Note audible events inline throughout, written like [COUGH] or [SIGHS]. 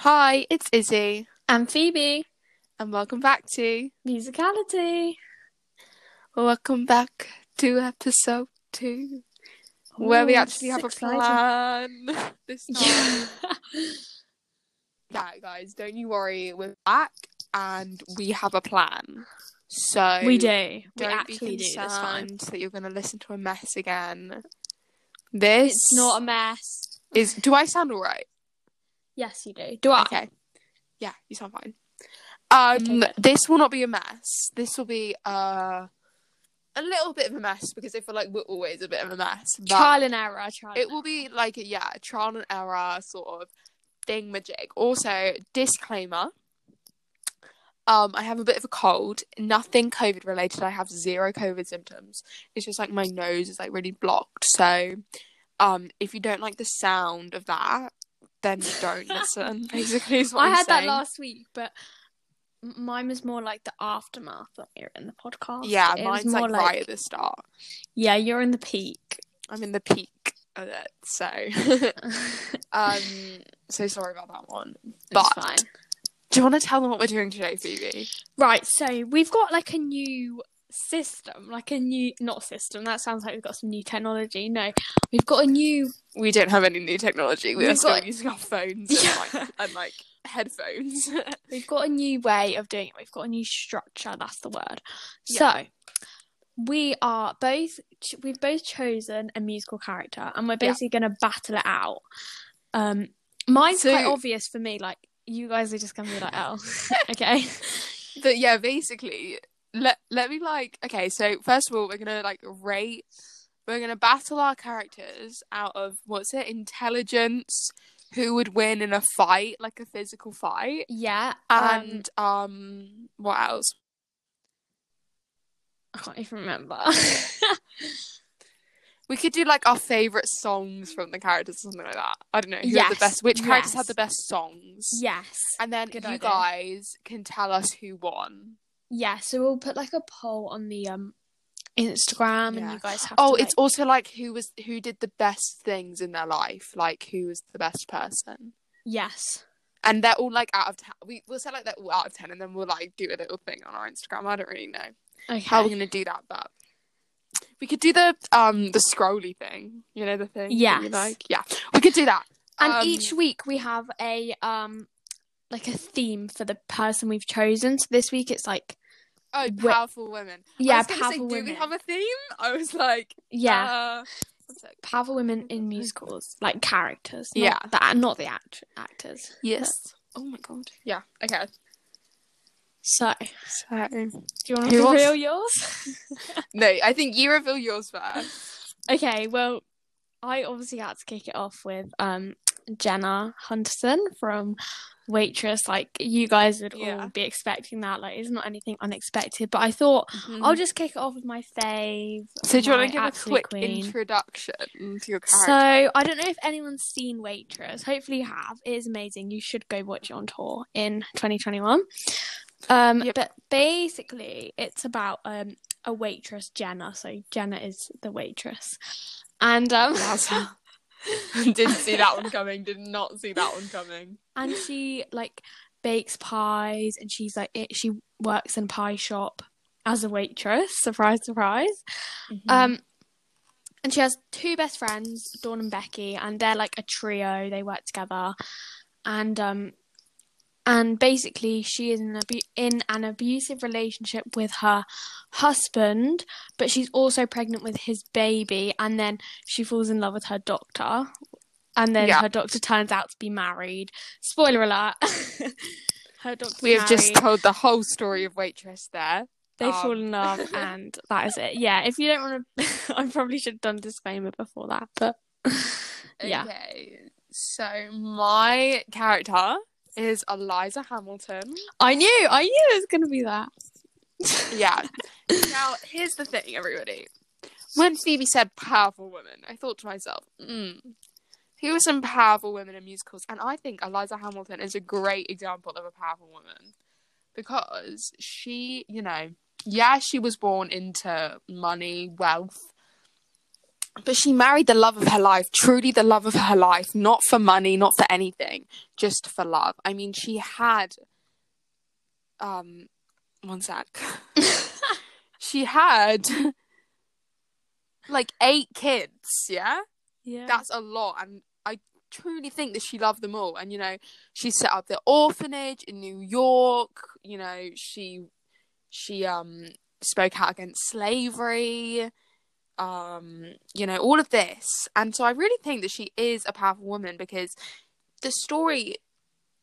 Hi, it's Izzy, And Phoebe. and welcome back to Musicality. welcome back to episode two, where we actually have a plan [LAUGHS] this time. [LAUGHS] Yeah. yeah, guys, don't you worry, we're back and we have a plan. So we do. We Don't actually be do this time. concerned that you're going to listen to a mess again. This It's not a mess. is. Do I sound alright? Yes, you do. Do I? Okay. Yeah, you sound fine. Um, Okay, this will not be a mess. This will be uh, a little bit of a mess because I feel like we're always a bit of a mess. But Trial and error. Trial. it will be like a yeah, trial and error sort of thing magic. Also, disclaimer. Um, I have a bit of a cold. Nothing COVID related. I have zero COVID symptoms. It's just like my nose is like really blocked. So, um, if you don't like the sound of that, then don't listen. [LAUGHS] Basically, is what I I'm had that last week, but mine was more like the aftermath when we were in the podcast. Yeah, It mine's more like, right at the start. Yeah, you're in the peak. I'm in the peak of it, so [LAUGHS] um, so sorry about that one. But fine. do you want to tell them what we're doing today, Phoebe? Right, so we've got like a new system, like a new not system. That sounds like we've got some new technology. No, we've got a new. We don't have any new technology. We We've are still got- using our phones [LAUGHS] and, Yeah. like, and like headphones. [LAUGHS] We've got a new way of doing it. We've got a new structure. That's the word. Yeah. So we are both. ch- We've both chosen a musical character, and we're Yeah. basically going to battle it out. Um, mine's So- quite obvious for me. Like you guys are just going to be like, oh, [LAUGHS] okay. but yeah, basically, let let me like okay. So first of all, we're gonna like rate. We're gonna battle our characters out of what's it? Intelligence. Who would win in a fight, like a physical fight? Yeah. Um, And um, what else? I can't even remember. [LAUGHS] We could do like our favorite songs from the characters or something like that. I don't know who had the best. Which characters yes. had the best songs? yes. And then Good you idea. guys can tell us who won. Yeah, so we'll put like a poll on the um Instagram and you guys have Oh, to it's also like who was who did the best things in their life, like who was the best person. yes. And they're all like out of ten. We we'll say like they're all out of ten, and then we'll like do a little thing on our Instagram. I don't really know Okay. how we're gonna do that, but we could do the um the scrolly thing. You know the thing. Yes. like yeah, we could do that. and Um, each week we have a um like a theme for the person we've chosen. So this week it's like Oh, powerful women. I yeah, powerful say, women. Do we have a theme? I was like, yeah, uh, powerful women in musicals, like characters. Not Yeah. the, not the act- actors. yes. Oh my god. Yeah. Okay. So, So do you want to wants- reveal yours? [LAUGHS] no, I think you reveal yours first. Okay, well, I obviously had to kick it off with um Jenna Hunterson from Waitress. Like you guys would Yeah. all be expecting that. Like it's not anything unexpected. But I thought I'll just kick it off with my fave. Mm-hmm. So do you want to give a quick queen. introduction to your character? So I don't know if anyone's seen Waitress. Hopefully you have. It is amazing. You should go watch it on tour in 2021. Um, Yep. but basically it's about um a waitress, Jenna. So Jenna is the waitress, and um. [LAUGHS] [LAUGHS] [LAUGHS] Didn't see that one coming. Did not see that one coming. and she like bakes pies, and she's like it, she works in a pie shop as a waitress. Surprise, surprise. Mm-hmm. Um, and she has two best friends, Dawn and Becky, and they're like a trio. They work together, and um, and basically she is in, abu- in an abusive relationship with her husband, but she's also pregnant with his baby, and then she falls in love with her doctor, and then Yeah. her doctor turns out to be married. Spoiler alert. [LAUGHS] her doctor. we have just told the whole story of waitress there. They Um, fall in love, [LAUGHS] and that is it. Yeah, if you don't want to, [LAUGHS] I probably should have done a disclaimer before that, but yeah, Okay. So my character is Eliza Hamilton. I knew, I knew it was gonna be that. Yeah. [LAUGHS] now here's the thing, everybody. When [LAUGHS] Phoebe said powerful women, I thought to myself, hmm, who are some powerful women in musicals? And I think Eliza Hamilton is a great example of a powerful woman because she, you know, yeah, she was born into money, wealth, But she married the love of her life, truly the love of her life, not for money, not for anything, just for love. I mean, she had um one sec. [LAUGHS] she had like eight kids, yeah? Yeah. That's a lot and I truly think that she loved them all. And you know, she set up the orphanage in New York, you know, she she um spoke out against slavery um you know all of this. And so i really think that she is a powerful woman because the story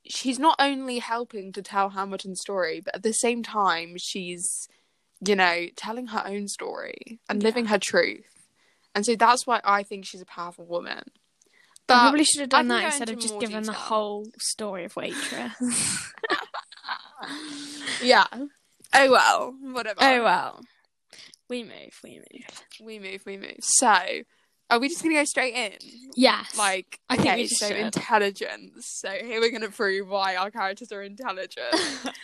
she's not only helping to tell hamilton's story but at the same time she's you know telling her own story and living her truth. And so that's why i think she's a powerful woman. But I probably should have done that instead of just giving the whole story of Waitress. [LAUGHS] yeah. Oh well whatever. Oh well. We move, we move. we move we move so are we just gonna go straight in Yes. Like, I think we okay, so should. intelligence. So here we're gonna prove why our characters are intelligent.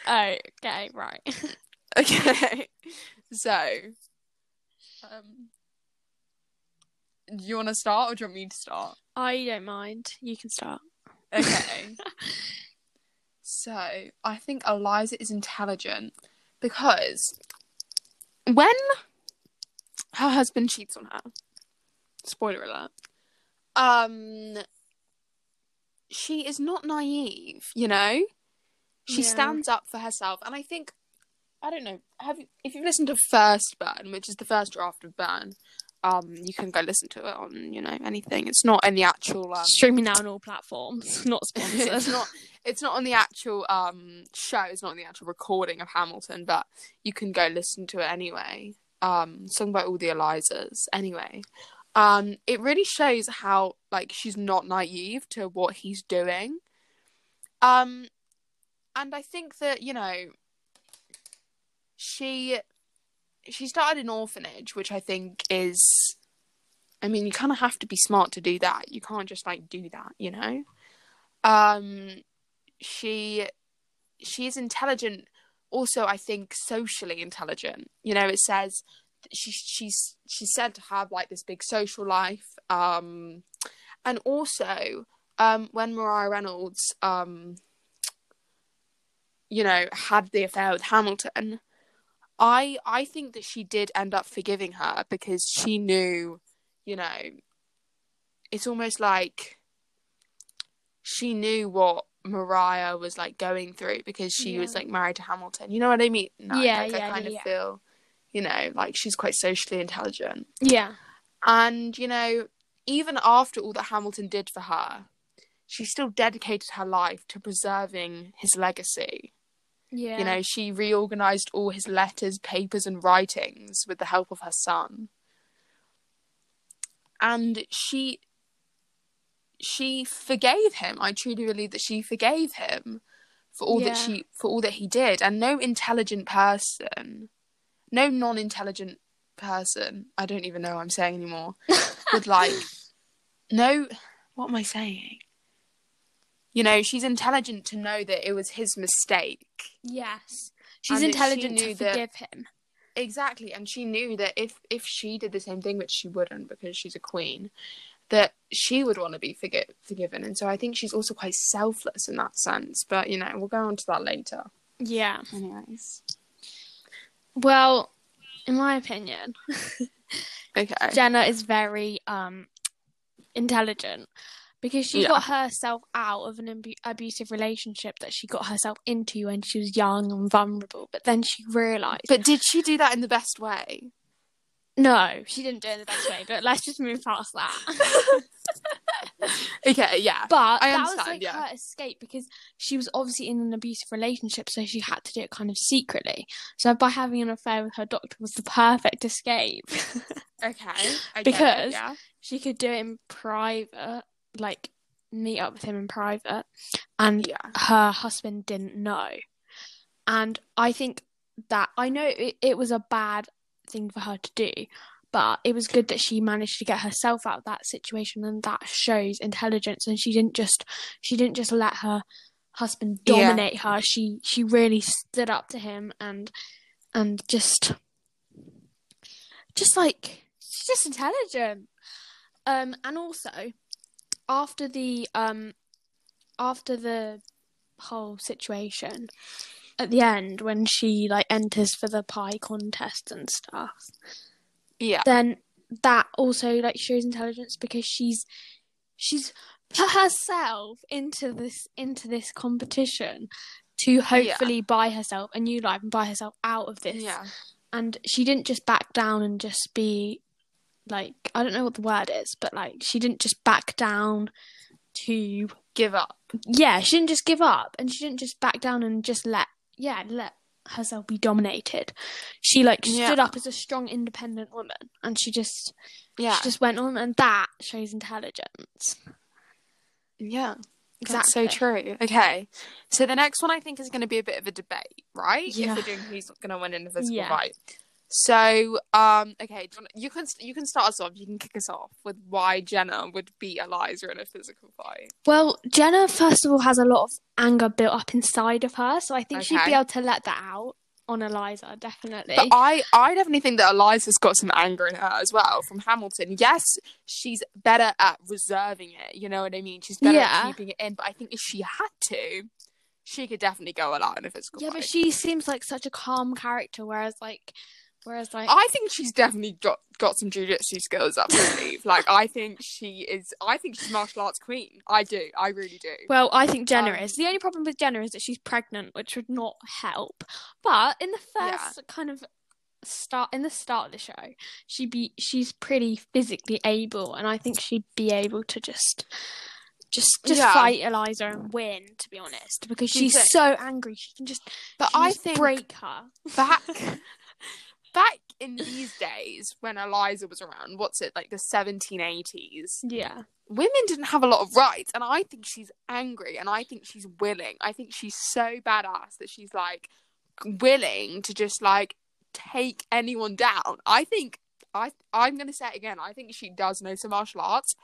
oh, [LAUGHS] okay, right. [LAUGHS] okay, so, um, do you want to start or do you want me to start? I don't mind. You can start. Okay. [LAUGHS] so I think Eliza is intelligent because when her husband cheats on her, spoiler alert, um, she is not naive. You know, she Yeah. stands up for herself, and I think I don't know. Have you, if you've listened to First Burn, which is the first draft of Burn, um, you can go listen to it on you know anything. It's not in the actual um, Streaming now on all platforms, [LAUGHS] not [LAUGHS] sponsored. it's not it's not on the actual um show it's not on the actual recording of hamilton but you can go listen to it anyway um sung by all the elizas. Anyway um it really shows how like she's not naive to what he's doing. Um and i think that you know she she started an orphanage which i think is i mean you kind of have to be smart to do that. You can't just like do that you know? Um she she is intelligent also i think socially intelligent. You know it says she she's she's said to have like this big social life um and also um when maria reynolds um you know had the affair with hamilton i i think that she did end up forgiving her because she knew you know it's almost like she knew what Maria was like going through because she was like married to Hamilton. You know what I mean? No, Yeah, like, I kind yeah, of feel, you know, like she's quite socially intelligent. yeah. And, you know, even after all that Hamilton did for her, she still dedicated her life to preserving his legacy. Yeah. You know, she reorganized all his letters, papers, and writings with the help of her son. And she she forgave him. I truly believe that she forgave him for all that she for all that he did. And no intelligent person, no non-intelligent person, I don't even know what I'm saying anymore, [LAUGHS] would like no what am I saying? You know, she's intelligent to know that it was his mistake. Yes. She's And that she intelligent to that- forgive him. Exactly, and she knew that if if she did the same thing, which she wouldn't because she's a queen, that she would want to be forgi- forgiven, and so I think she's also quite selfless in that sense. But you know, we'll go on to that later. Yeah. Anyways, Well, in my opinion, [LAUGHS] okay, Jenna is very um intelligent because she Yeah. got herself out of an abu- abusive relationship that she got herself into when she was young and vulnerable. But then she realized, but did she do that in the best way? No, she didn't do it in the best way. But let's just move past that. [LAUGHS] Okay, yeah, But I that was like yeah. her escape because she was obviously in an abusive relationship, so she had to do it kind of secretly. So by having an affair with her doctor was the perfect escape. [LAUGHS] okay, I get it, Because- yeah, she could do it in private, like meet up with him in private, and yeah, her husband didn't know. And I think that I know it, it was a bad thing for her to do, but it was good that she managed to get herself out of that situation, and that shows intelligence. And she didn't just she didn't just let her husband Yeah. dominate her. She she really stood up to him and and just just like she's just intelligent. Um, and also after the um, after the whole situation at the end when she like enters for the pie contest and stuff, Yeah. then that also like shows intelligence because she's she's put herself into this into this competition to hopefully buy herself a new life and buy herself out of this Yeah. and she didn't just back down and just be like I don't know what the word is, but like she didn't just back down to Give up. yeah, she didn't just give up and she didn't just back down and just let yeah, let herself be dominated. She like stood Yeah. up as a strong independent woman and she just Yeah. she just went on and that shows intelligence. Yeah. Exactly. That's so true. Okay. So the next one I think is going to be a bit of a debate, right? Yeah. If we're doing who's going to win in the physical Yeah. fight. So, um, okay, you, can you can start us off. You can kick us off with why Jenna would beat Eliza in a physical fight. Well, Jenna first of all has a lot of anger built up inside of her, so I think she'd be able to let that out on Eliza, definitely. But I, I definitely think that Eliza's got some anger in her as well from Hamilton. Yes, she's better at reserving it. You know what I mean? She's better Yeah. at keeping it in. But I think if she had to, she could definitely go a out in a physical yeah, fight. but she seems like such a calm character, whereas like, whereas like, I think she's definitely got got some jujitsu skills up her sleeve. [LAUGHS] Like I think she is. I think she's martial arts queen. I do. I really do. Well, I think Jenna Um, is. The only problem with Jenna is that she's pregnant, which would not help. But in the Yeah. first kind of start in the start of the show, she be she's pretty physically able, and I think she'd be able to just just just Yeah. fight Eliza and win. To be honest, because you she's so angry, she can just but I just think break her. back [LAUGHS] back in these days when Eliza was around, what's it like the seventeen eighties? Yeah, Women didn't have a lot of rights, and I think she's angry, and I think she's willing. I think she's so badass that she's like willing to just like take anyone down. I think I I'm gonna say it again. I think she does know some martial arts,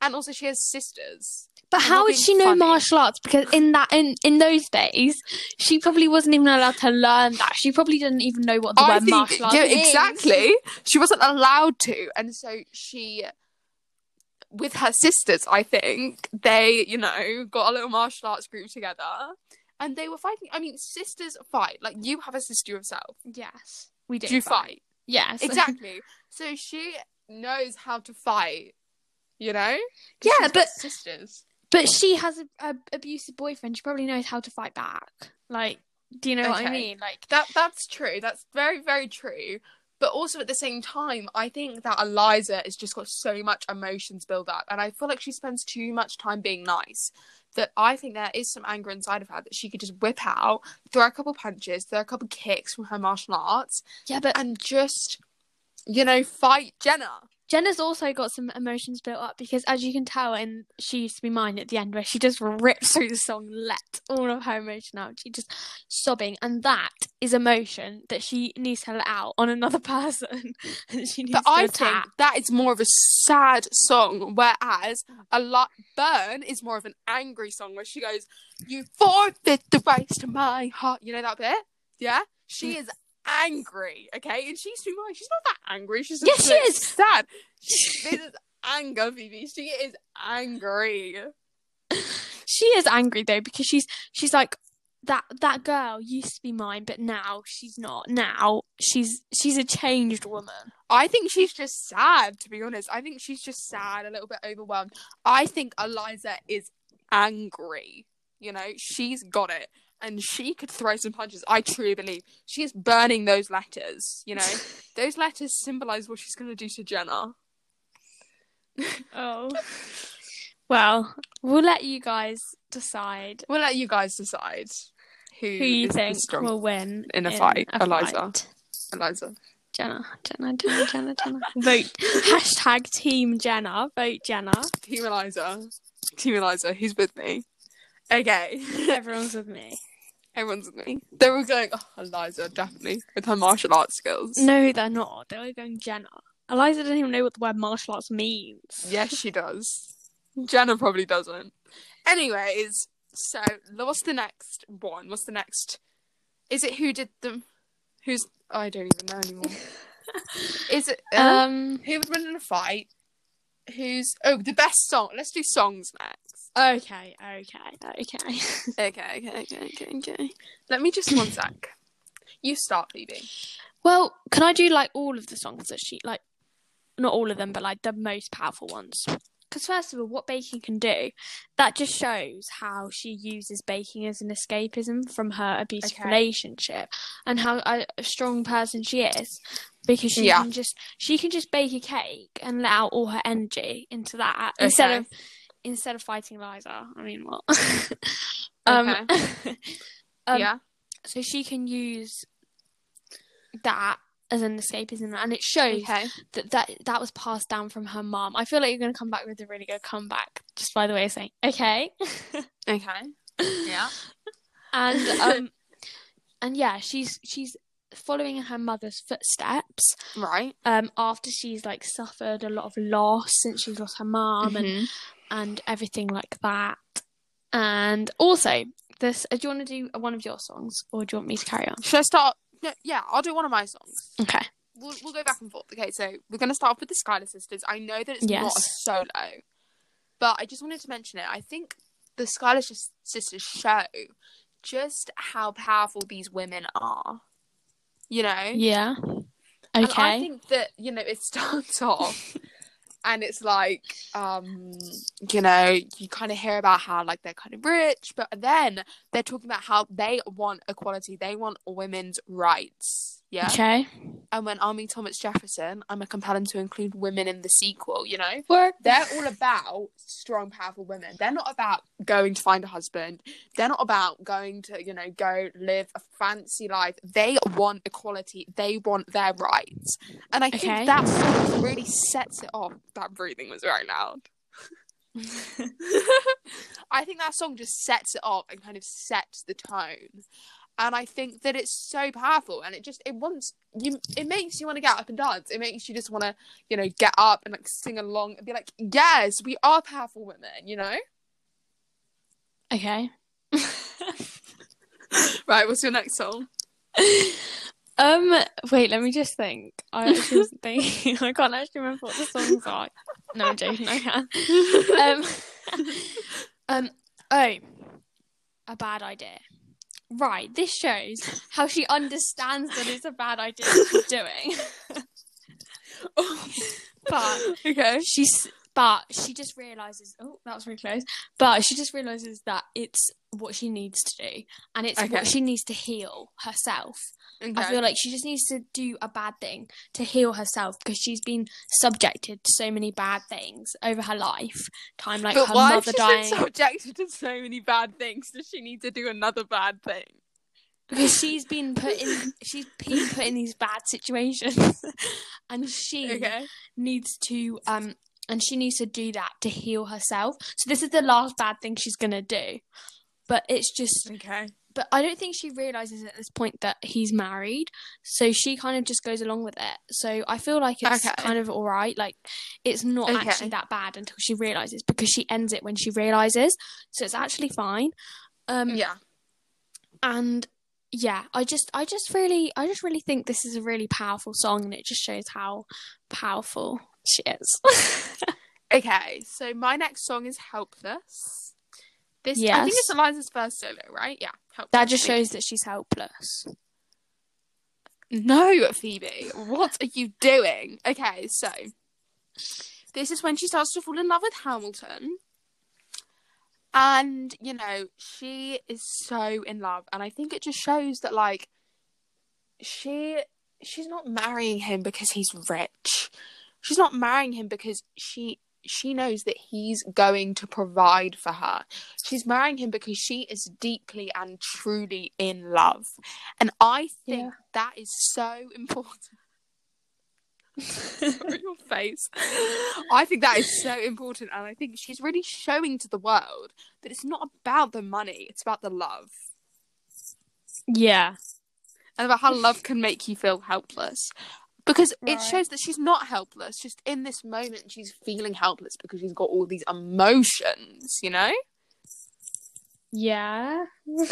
and also she has sisters. but I'm how would she know funny. martial arts? Because in that in in those days, she probably wasn't even allowed to learn that. She probably didn't even know what the I word think martial arts yeah, exactly. She wasn't allowed to, and so she, with her sisters, I think they, you know, got a little martial arts group together, and they were fighting. I mean, sisters fight. Like you have a sister yourself. Yes, we do. Do you fight? Yes, [LAUGHS] Exactly. so she knows how to fight. You know? Yeah, but- sisters. But she has a, a abusive boyfriend. She probably knows how to fight back. Like, do you know what I mean? Like, That that's true. That's very very true. But also at the same time, I think that Eliza has just got so much emotions built up, and I feel like she spends too much time being nice. That I think there is some anger inside of her that she could just whip out, throw a couple punches, throw a couple kicks from her martial arts, yeah, but and just, you know, fight Jenna. Jenna's also got some emotions built up because, as you can tell, in She Used to Be Mine at the end, where she just rips through the song, let all of her emotion out. She just sobbing, and that is emotion that she needs to let out on another [LAUGHS] person. and she needs But I attack. think that is more of a sad song, whereas a lot Burn is more of an angry song where she goes, "You forfeit the rights to my heart." You know that bit? Yeah, she Mm. is angry. Okay, and she's too much. She's not that angry. She's Yes, she is. sad. She, [LAUGHS] this is anger, Phoebe. She is angry. [SIGHS] She is angry though because she's she's like that that girl used to be mine, but now she's not. Now she's she's a changed woman. I think she's just sad, to be honest. I think she's just sad, a little bit overwhelmed. I think Eliza is angry. You know, she's got it. And she could throw some punches. I truly believe. She is burning those letters, you know? [LAUGHS] those letters symbolize what she's going to do to Jenna. Oh. Well, we'll let you guys decide We'll let you guys decide who, who you think will win in a fight, a Eliza. fight. Eliza. Jenna, Jenna, Jenna, Jenna, Jenna. Vote [LAUGHS] hashtag Team Jenna. Vote Jenna. Team Eliza. Team Eliza, who's with me? Okay. Everyone's with me. [LAUGHS] Everyone's with me. They were going, oh, Eliza, definitely, with her martial arts skills. No, they're not. They were going Jenna. Eliza doesn't even know what the word martial arts means. Yes, she does. Jenna probably doesn't. Anyways, so what's the next one? What's the next? Is it who did them? Who's I don't even know anymore. [LAUGHS] Is it um, Um, who would win in a fight? who's oh the best song? Let's do songs next. Okay, okay, okay. [LAUGHS] Okay, okay, okay, okay, okay. Let me just one sec. You start, Phoebe. well, can I do like all of the songs that she like? Not all of them, but like the most powerful ones. Because first of all, what baking can do, that just shows how she uses baking as an escapism from her abusive Okay. relationship, and how a, a strong person she is. Because she Yeah. can just she can just bake a cake and let out all her energy into that instead of instead of fighting Liza. I mean, what? [LAUGHS] um, [LAUGHS] um, yeah. so she can use that as an escapism, and it shows Okay. that that that was passed down from her mom. I feel like you're going to come back with a really good comeback, just by the way of saying okay. [LAUGHS] Okay. Yeah. and um, and yeah, she's she's following in her mother's footsteps. Right. Um, after she's like suffered a lot of loss since she's lost her mom and Mhm. And everything like that. And also, this. Uh, do you want to do one of your songs, or do you want me to carry on? Should I start? No, yeah, I'll do one of my songs. Okay. We'll, we'll go back and forth. Okay, so we're going to start off with the Schuyler Sisters. I know that it's not a solo, but I just wanted to mention it. I think the Schuyler Sis- Sisters show just how powerful these women are. You know? Yeah. And Okay. I think that, you know, it starts off [LAUGHS] and it's like, um, you know, you kind of hear about how like they're kind of rich, but then they're talking about how they want equality, they want women's rights. Yeah. Okay. And when Army Thomas Jefferson, I'm a compel him to include women in the sequel, you know? Work. They're all about strong, powerful women. They're not about going to find a husband. They're not about going to, you know, go live a fancy life. They want equality. They want their rights. And I think Okay. that song really sets it off. That breathing was very loud. [LAUGHS] [LAUGHS] I think that song just sets it off and kind of sets the tone. And I think that it's so powerful and it just it wants you it makes you want to get up and dance. It makes you just want to, you know, get up and like sing along and be like, Yes, we are powerful women, you know? Okay. [LAUGHS] Right, what's your next song? Um, wait, let me just think. I actually wasn't thinking. [LAUGHS] I can't actually remember what the songs are. No, I'm joking. I can. [LAUGHS] Um, um, oh, a bad idea. Right, this shows how she understands that it's a bad idea what she's doing. [LAUGHS] but okay. she's, but she just realizes. Oh, that was really close. But she just realizes that it's what she needs to do, and it's Okay. what she needs to heal herself. okay. I feel like she just needs to do a bad thing to heal herself because she's been subjected to so many bad things over her life. Time like but her why mother dying been subjected to so many bad things? Does she need to do another bad thing? because she's [LAUGHS] been put in she's been put in these bad situations, [LAUGHS] and she Okay. needs to um and she needs to do that to heal herself. So this is the last bad thing she's gonna do, but it's just Okay. but I don't think she realizes at this point that he's married. So she kind of just goes along with it. So I feel like it's Okay. kind of all right. Like it's not Okay. actually that bad until she realizes because she ends it when she realizes. So it's actually fine. Um Yeah. and yeah, I just I just really I just really think this is a really powerful song and it just shows how powerful she is. [LAUGHS] Okay, so my next song is Helpless. This I Yes. think it's Eliza's first solo, right? Yeah. Helpless. that just shows that she's helpless. No, Phoebe. What are you doing? Okay, so this is when she starts to fall in love with Hamilton. And, you know, she is so in love. And I think it just shows that like she she's not marrying him because he's rich. She's not marrying him because she she knows that he's going to provide for her. She's marrying him because she is deeply and truly in love. And I think Yeah. that is so important. [LAUGHS] Sorry, your face. I think that is so important, and I think she's really showing to the world that it's not about the money; it's about the love, Yeah. and about how love can make you feel helpless. Because it shows that she's not helpless; just in this moment, she's feeling helpless because she's got all these emotions. You know? Yeah. [LAUGHS]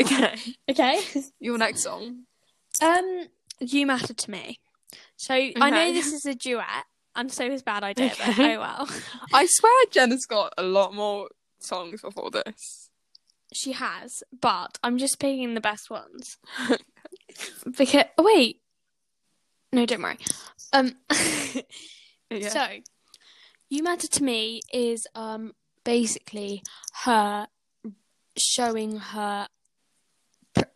Okay. okay. Your next song. Um, you matter to me. So I know this is a duet, and so is Bad Idea, but oh well. [LAUGHS] I swear Jenna's got a lot more songs before this. She has, but I'm just picking the best ones. [LAUGHS] because oh, wait, no, don't worry. Um, [LAUGHS] so you matter to me is um basically her showing her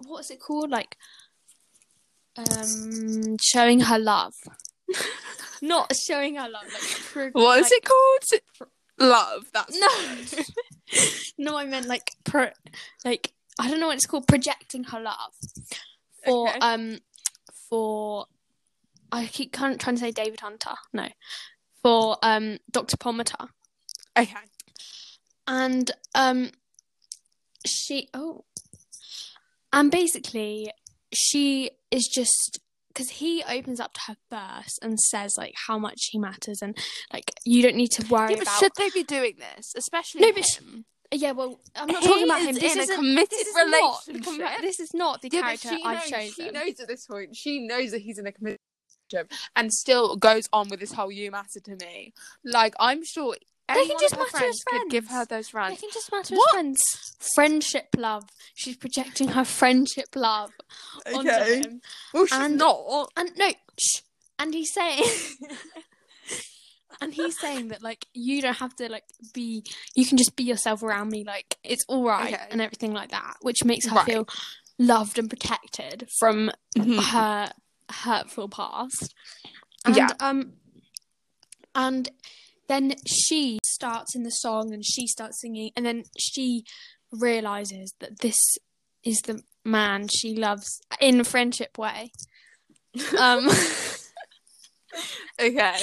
what's it called like um showing her love, [LAUGHS] not showing her love like pro- what is like- it called? Love. That's No. [LAUGHS] no, I meant like pro, like I don't know what it's called, projecting her love for Okay. um for I keep kind of trying to say David Hunter, no, for um Dr. Pomatter, okay. and um she oh, and basically she is just because he opens up to her first and says like how much he matters and like you don't need to worry Yeah, but about should they be doing this, especially No, but sh- him? Yeah, well, I'm not He talking about him. is This in a committed this is relationship. com- this is not the Yeah, character she I've knows, she chosen. knows at this point. She knows that he's in a committed relationship and still goes on with this whole "you matter to me." Like I'm sure They can just matter friends as could give her friends. those They friends. can just matter What? as friends. Friendship love. She's projecting her friendship love onto him. Well, she's And- not. And no, shh. And he's saying, [LAUGHS] and he's saying that like you don't have to like be. You can just be yourself around me. Like it's all right Okay. and everything like that, which makes her Right. feel loved and protected from Mhm. her hurtful past. And, Yeah. Um, and then she starts in the song and she starts singing, and then she realizes that this is the man she loves in a friendship way. [LAUGHS] Um, Okay.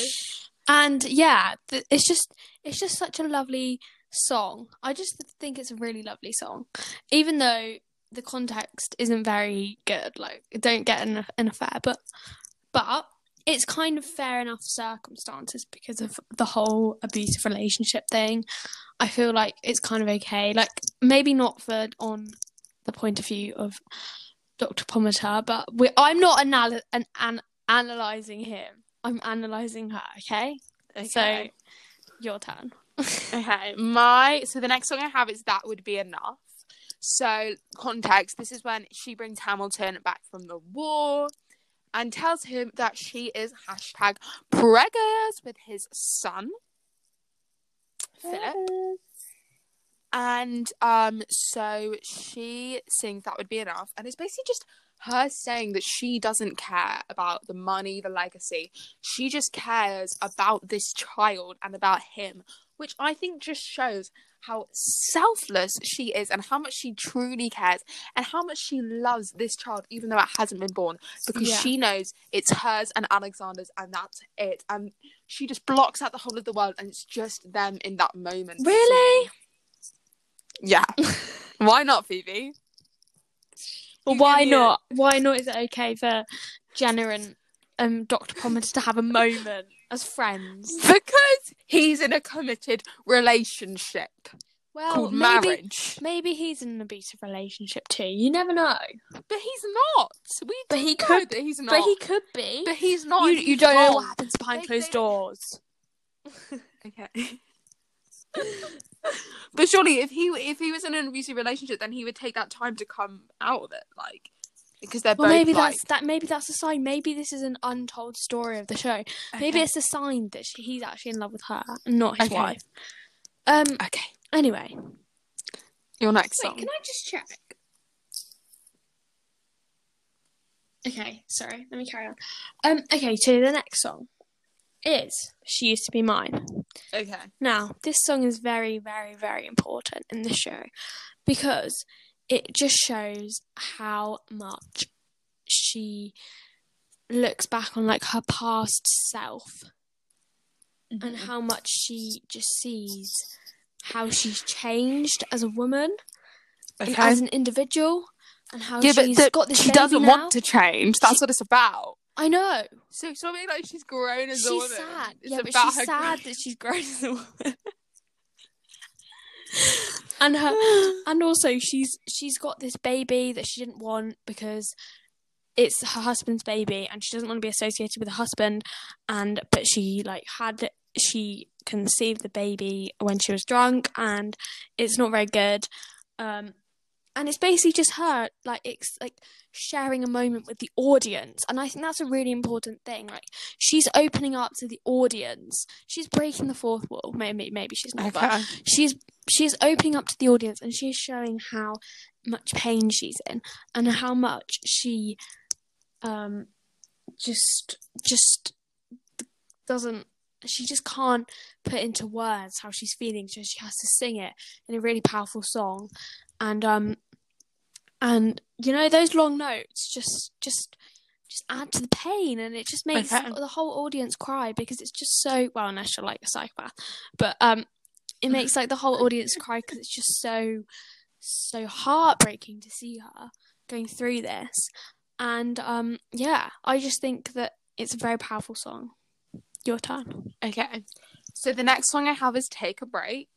and yeah, th- it's just it's just such a lovely song. I just think it's a really lovely song, even though the context isn't very good. Like, don't get an an affair, but but it's kind of fair enough circumstances because of the whole abusive relationship thing. I feel like it's kind of okay. Like maybe not for on the point of view of Dr. Pomatter, but we, I'm not anal- an, an, analyzing him. I'm analyzing her. Okay, so your turn. [LAUGHS] Okay, my so the next song I have is that would be enough. So context: this is when she brings Hamilton back from the war and tells him that she is hashtag preggers with his son Philip. And um, so she sings that would be enough, and it's basically just her saying that she doesn't care about the money, the legacy. She just cares about this child and about him, which I think just shows how selfless she is and how much she truly cares and how much she loves this child, even though it hasn't been born, because Yeah. she knows it's hers and Alexander's, and that's it. And she just blocks out the whole of the world, and it's just them in that moment. Really? Yeah. [LAUGHS] Why not, Phoebe? Well, why not? Why not? Is it okay for Jenna and um, Dr. Pomatter to have a moment as friends? Because he's in a committed relationship Well, called maybe marriage. maybe he's in an abusive relationship too. You never know. But he's not. We But he know could- that he's not. But he could be. But he's not. you you don't know what happens behind They- closed they- doors. [LAUGHS] Okay. [LAUGHS] but surely, if he if he was in an abusive relationship, then he would take that time to come out of it, like because they're Well, both maybe like, that's that. Maybe that's a sign. Maybe this is an untold story of the show. Maybe it's a sign that she, he's actually in love with her and not his Okay. wife. Um. okay. Anyway, Your next wait. song. Can I just check? Okay. Sorry. Let me carry on. Um. Okay. So the next song is "She Used to Be Mine." Okay. Now, this song is very, very, very important in the show because it just shows how much she looks back on like her past self and mm-hmm. how much she just sees how she's changed as a woman and as an individual and how yeah, but the- got this she doesn't now. want to change. That's She- what it's about. I know. So something like she's grown as a woman. She's sad. It's yeah, but she's sad growth. that she's grown as a woman. [LAUGHS] and her [GASPS] and also she's she's got this baby that she didn't want because it's her husband's baby and she doesn't want to be associated with her husband. And but she like had she conceived the baby when she was drunk and it's not very good. Um and it's basically just her like it's like sharing a moment with the audience. And i think that's a really important thing like she's opening up to the audience. She's breaking the fourth wall. Maybe maybe she's not but she's she's opening up to the audience and she's showing how much pain she's in and how much she um just just doesn't she just can't put into words how she's feeling. So she has to sing it in a really powerful song. And um and you know those long notes just just just add to the pain and it just makes Okay. the whole audience cry because it's just so well unless you're like a psychopath but um it makes like the whole audience cry because it's just so so heartbreaking to see her going through this and um yeah i just think that it's a very powerful song your turn Okay. So the next song I have is Take a Break.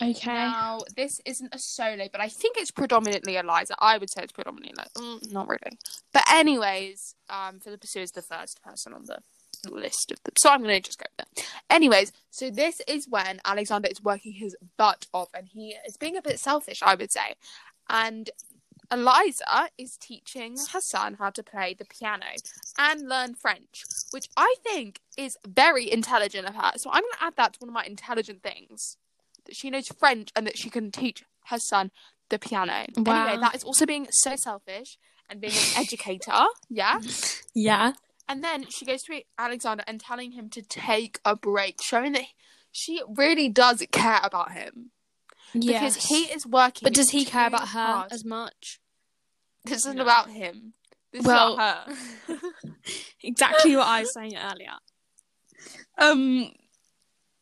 Okay Now, this isn't a solo, but I think it's predominantly Eliza. I would say it's predominantly like, mm, not really. But anyways, um, Phillipa Soo is the first person on the list of them, so I'm gonna just go there. Anyways, so this is when Alexander is working his butt off, and he is being a bit selfish, I would say, and. Eliza is teaching her son how to play the piano and learn French, which I think is very intelligent of her. So I'm going to add that to one of my intelligent things that she knows French and that she can teach her son the piano. Wow. Anyway, that is also being so selfish and being an [LAUGHS] educator. Yeah. yeah And then she goes to Alexander and telling him to take a break, showing that she really does care about him. Because he is working. but does he care about her hard. as much This isn't No. about him. This Well- is about her. [LAUGHS] exactly what i was [LAUGHS] saying earlier Um,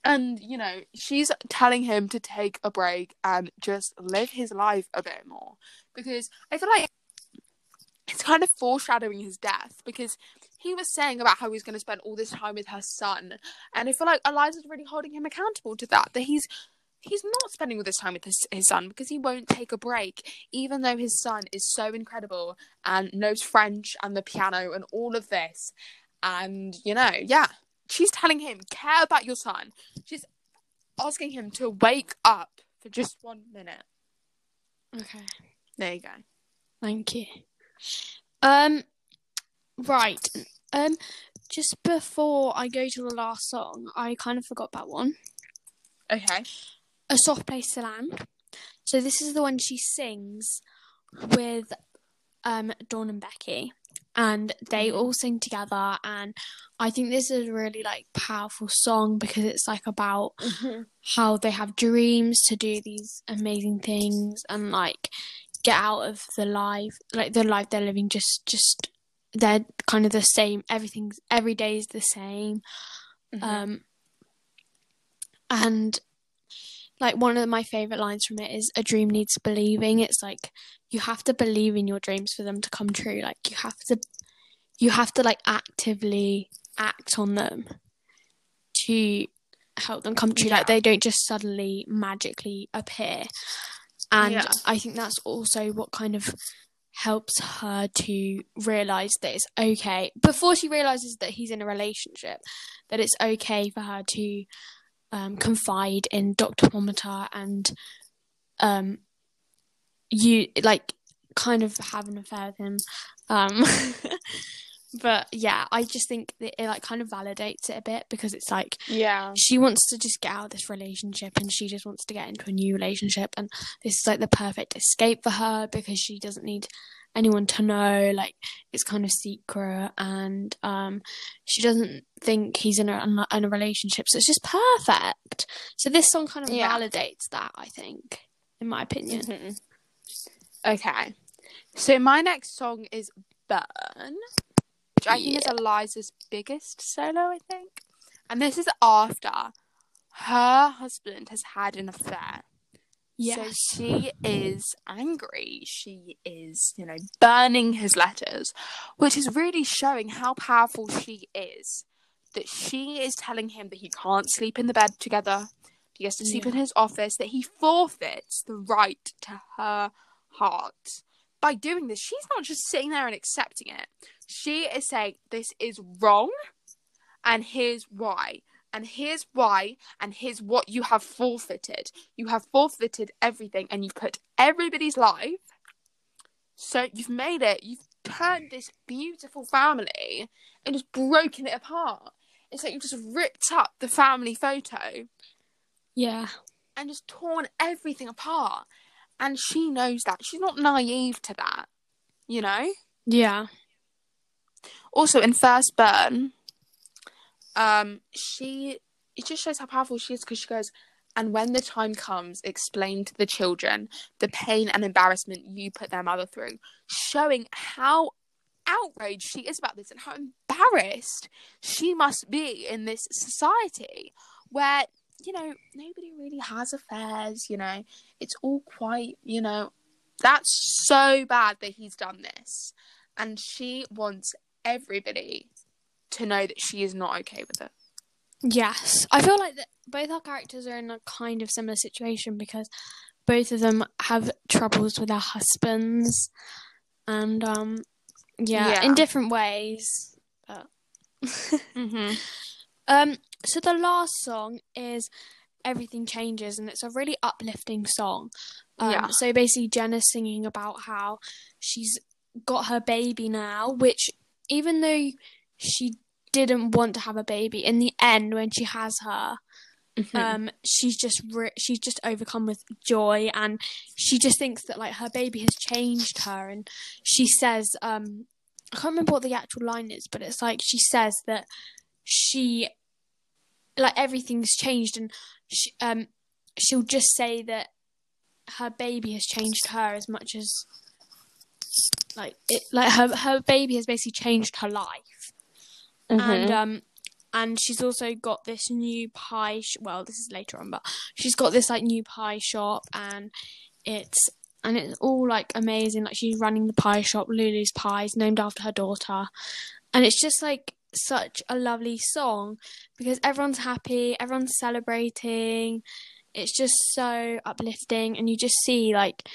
and you know, she's telling him to take a break and just live his life a bit more because I feel like it's kind of foreshadowing his death because he was saying about how he's going to spend all this time with her son, and I feel like Eliza's really holding him accountable to that. That he's he's not spending all this time with his, his son because he won't take a break, even though his son is so incredible and knows French and the piano and all of this. And you know, yeah, she's telling him, care about your son. She's asking him to wake up for just one minute. okay There you go. Thank you. Um, right. Um, just before I go to the last song, I kind of forgot about one. Okay. A soft place to land. So this is the one she sings with um Dawn and Becky, and they Mhm. all sing together. And I think this is a really like powerful song because it's like about how they have dreams to do these amazing things and like get out of the life like the life they're living just just they're kind of the same everything's every day is the same Mhm. um and like one of my favorite lines from it is a dream needs believing it's like you have to believe in your dreams for them to come true like you have to you have to like actively act on them to help them come true Yeah. like they don't just suddenly magically appear and Yeah. i think that's also what kind of helps her to realize that it's okay before she realizes that he's in a relationship that it's okay for her to um, confide in Dr. Pomatter and um, you like kind of have an affair with him. Um, [LAUGHS] but yeah, I just think that it like kind of validates it a bit because it's like Yeah. she wants to just get out of this relationship and she just wants to get into a new relationship and this is like the perfect escape for her because she doesn't need anyone to know like it's kind of secret and um she doesn't think he's in a in a relationship so it's just perfect so this song kind of Yeah. validates that i think in my opinion Mhm. Okay. So my next song is Burn, which I think is Eliza's biggest solo, I think. And this is after her husband has had an affair. Yes So she is angry. She is, you know, burning his letters, which is really showing how powerful she is. That she is telling him that he can't sleep in the bed together, he has to sleep Yeah. in his office, that he forfeits the right to her heart by doing this, she's not just sitting there and accepting it. She is saying this is wrong, and here's why. And here's why, and here's what you have forfeited. You have forfeited everything, and you've put everybody's life. So you've made it, you've turned this beautiful family and just broken it apart. It's like you've just ripped up the family photo Yeah. and just torn everything apart. And she knows that. She's not naive to that, you know? Yeah. Also, in First Burn, um, she it just shows how powerful she is because she goes, and when the time comes, explain to the children the pain and embarrassment you put their mother through, showing how outraged she is about this and how embarrassed she must be in this society where you know nobody really has affairs you know it's all quite you know that's so bad that he's done this. And she wants everybody to know that she is not okay with it Yes. I feel like that both our characters are in a kind of similar situation because both of them have troubles with their husbands and um yeah, Yeah. in different ways. But [LAUGHS] mm-hmm. um so the last song is Everything Changes and it's a really uplifting song. Um, Yeah. so basically Jenna's singing about how she's got her baby now, which even though she didn't want to have a baby, in the end when she has her, Mm-hmm. um she's just re- she's just overcome with joy and she just thinks that like her baby has changed her and she says um i can't remember what the actual line is but it's like she says that she like everything's changed and she, um she'll just say that her baby has changed her as much as like it like her her baby has basically changed her life Mm-hmm. and um and she's also got this new pie sh- well this is later on but she's got this like new pie shop and it's and it's all like amazing. Like she's running the pie shop lulu's pies named after her daughter. And it's just like such a lovely song because everyone's happy everyone's celebrating. It's just so uplifting and you just see like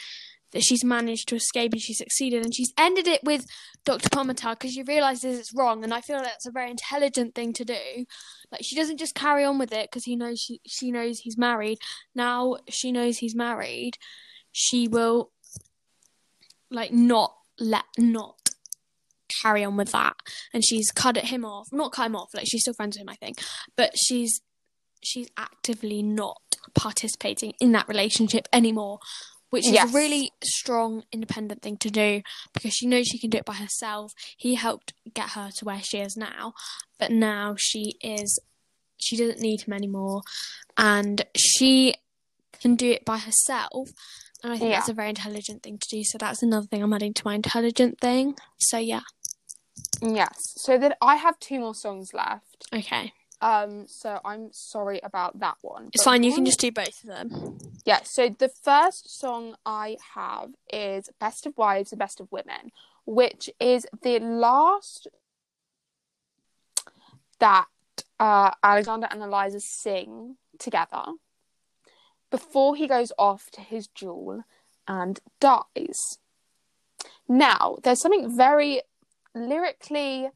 that she's managed to escape and she succeeded and she's ended it with Dr. Pomatter because she realizes it's wrong and I feel that's a very intelligent thing to do. Like she doesn't just carry on with it because he knows she she knows he's married. Now she knows he's married, she will like not let not carry on with that and she's cut it him off not cut him off like she's still friends with him i think but she's she's actively not participating in that relationship anymore which is Yes. a really strong independent thing to do because she knows she can do it by herself he helped get her to where she is now but now she is she doesn't need him anymore and she can do it by herself and i think Yeah. that's a very intelligent thing to do so that's another thing i'm adding to my intelligent thing so yeah Yes. So then I have two more songs left. okay Um, so I'm sorry about that one. it's fine you can just do both of them Yeah, so the first song I have is Best of Wives and Best of Women, which is the last that uh, Alexander and Eliza sing together before he goes off to his duel and dies. Now, there's something very lyrically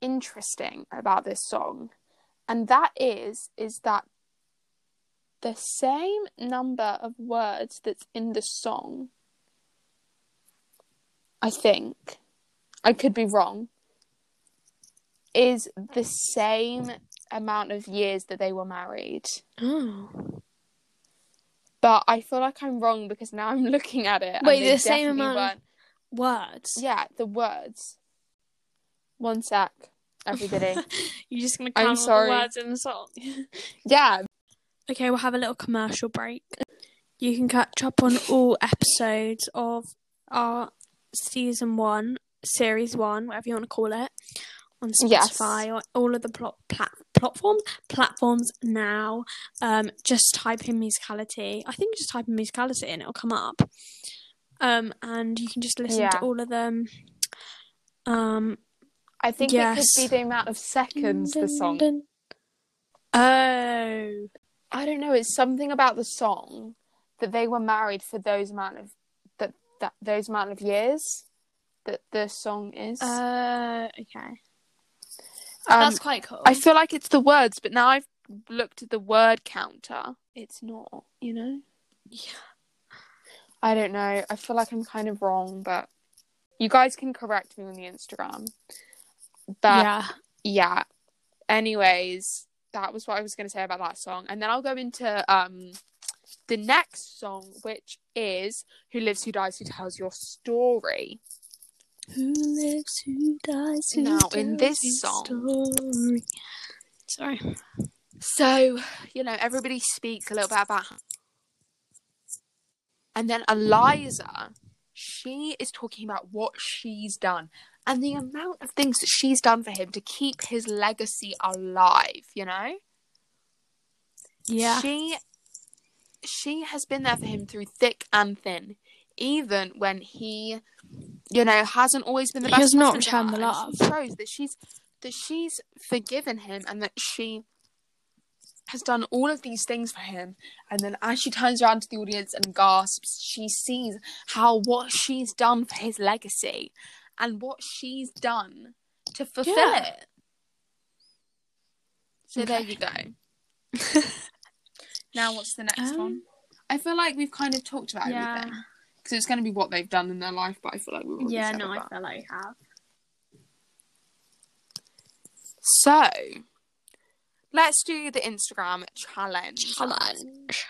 interesting about this song, and that is is that the same number of words that's in the song. I think, I could be wrong, is the same amount of years that they were married. oh But I feel like I'm wrong because now I'm [LAUGHS] looking at it. Wait, the same amount of- weren't- words Yeah, the words. One sec, everybody. [LAUGHS] you're just gonna I'm count all sorry. the words in the song [LAUGHS] yeah, okay we'll have a little commercial break you can catch up on all episodes of our season one series one whatever you want to call it on Yes. Spotify or all of the plot plat- platforms platforms now. Um, just type in musicality. I think just type in musicality and it'll come up. Um, and you can just listen to all of them. Um, I think Yes. it could be the amount of seconds the song. dun. Oh, I don't know. It's something about the song that they were married for those amount of that that those amount of years that the song is. Uh, okay. Um, That's quite cool. I feel like it's the words, but now I've looked at the word counter. It's not, you know? Yeah. I don't know. I feel like I'm kind of wrong, but you guys can correct me on the Instagram. But yeah. yeah. Anyways, that was what I was going to say about that song. And then I'll go into um the next song, which is Who Lives, Who Dies, Who Tells Your Story. Who lives, who dies, who Now, in tells this your song- story. Sorry. So, you know, everybody speaks a little bit about. And then Eliza, she is talking about what she's done and the amount of things that she's done for him to keep his legacy alive, you know? Yeah. She she has been there for him through thick and thin. Even when he, you know, hasn't always been the He best. has not returned the and She love. shows that she's that she's forgiven him and that she has done all of these things for him. And then as she turns around to the audience and gasps, she sees how what she's done for his legacy and what she's done to fulfill Yeah. it. So there you go. [LAUGHS] Now, what's the next Um, one? I feel like we've kind of talked about Yeah. everything because it's going to be what they've done in their life, but I feel like we've Yeah, no, I feel like you have. So, let's do the Instagram challenge. Challenge.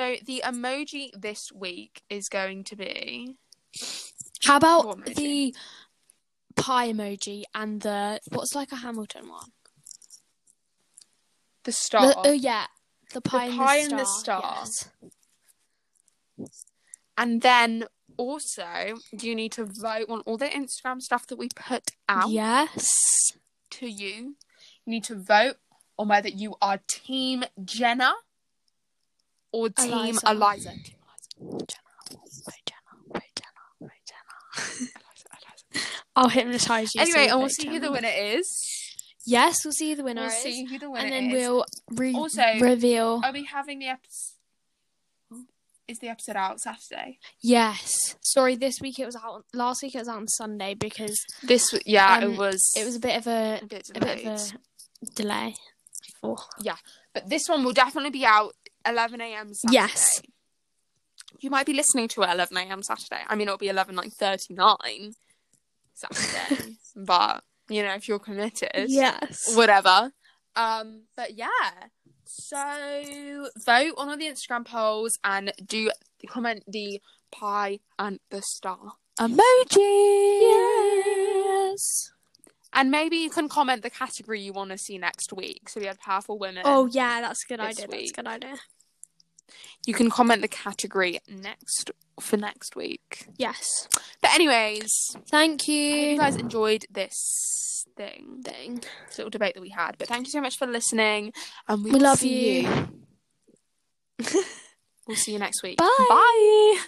So, the emoji this week is going to be How about the pie emoji and the what's like a Hamilton one? the star. The, oh yeah, the pie, pie and and the the star. star. Yes. And then also, you need to vote on all the Instagram stuff that we put out Yes. to you. You need to vote on whether you are Team Jenna or Team Eliza. Eliza. Team Jenna, wait, Jenna, wait, Jenna, wait, Jenna. Eliza. Eliza. [LAUGHS] I'll hypnotise you. Anyway, you and we'll see who the winner is. Yes, we'll see who the winner We'll is. see who the winner and then is. we'll re- Also- reveal. Are we having the episode? Is the episode out Saturday? Yes. Sorry, this week it was out. Last week it was out on Sunday because This, yeah, Um, it was. it was a bit of a a bit a bit of a delay. Yeah, But this one will definitely be out 11 a.m. Saturday. Yes. You might be listening to it 11 a.m. Saturday. I mean, it'll be 11 like 39 Saturday. [LAUGHS] but you know, if you're committed, yes. whatever. Um, but yeah. So vote on all the Instagram polls and do comment the pie and the star emoji. Yes. And maybe you can comment the category you want to see next week. So we had powerful women. Oh yeah, that's a good idea. That's a good idea. You can comment the category next for next week. Yes. But anyways, Thank I you. hope you guys enjoyed this thing, Thing. this little debate that we had. But thank you so much for listening, and we, We love see you. [LAUGHS] We'll see you next week. Bye. Bye.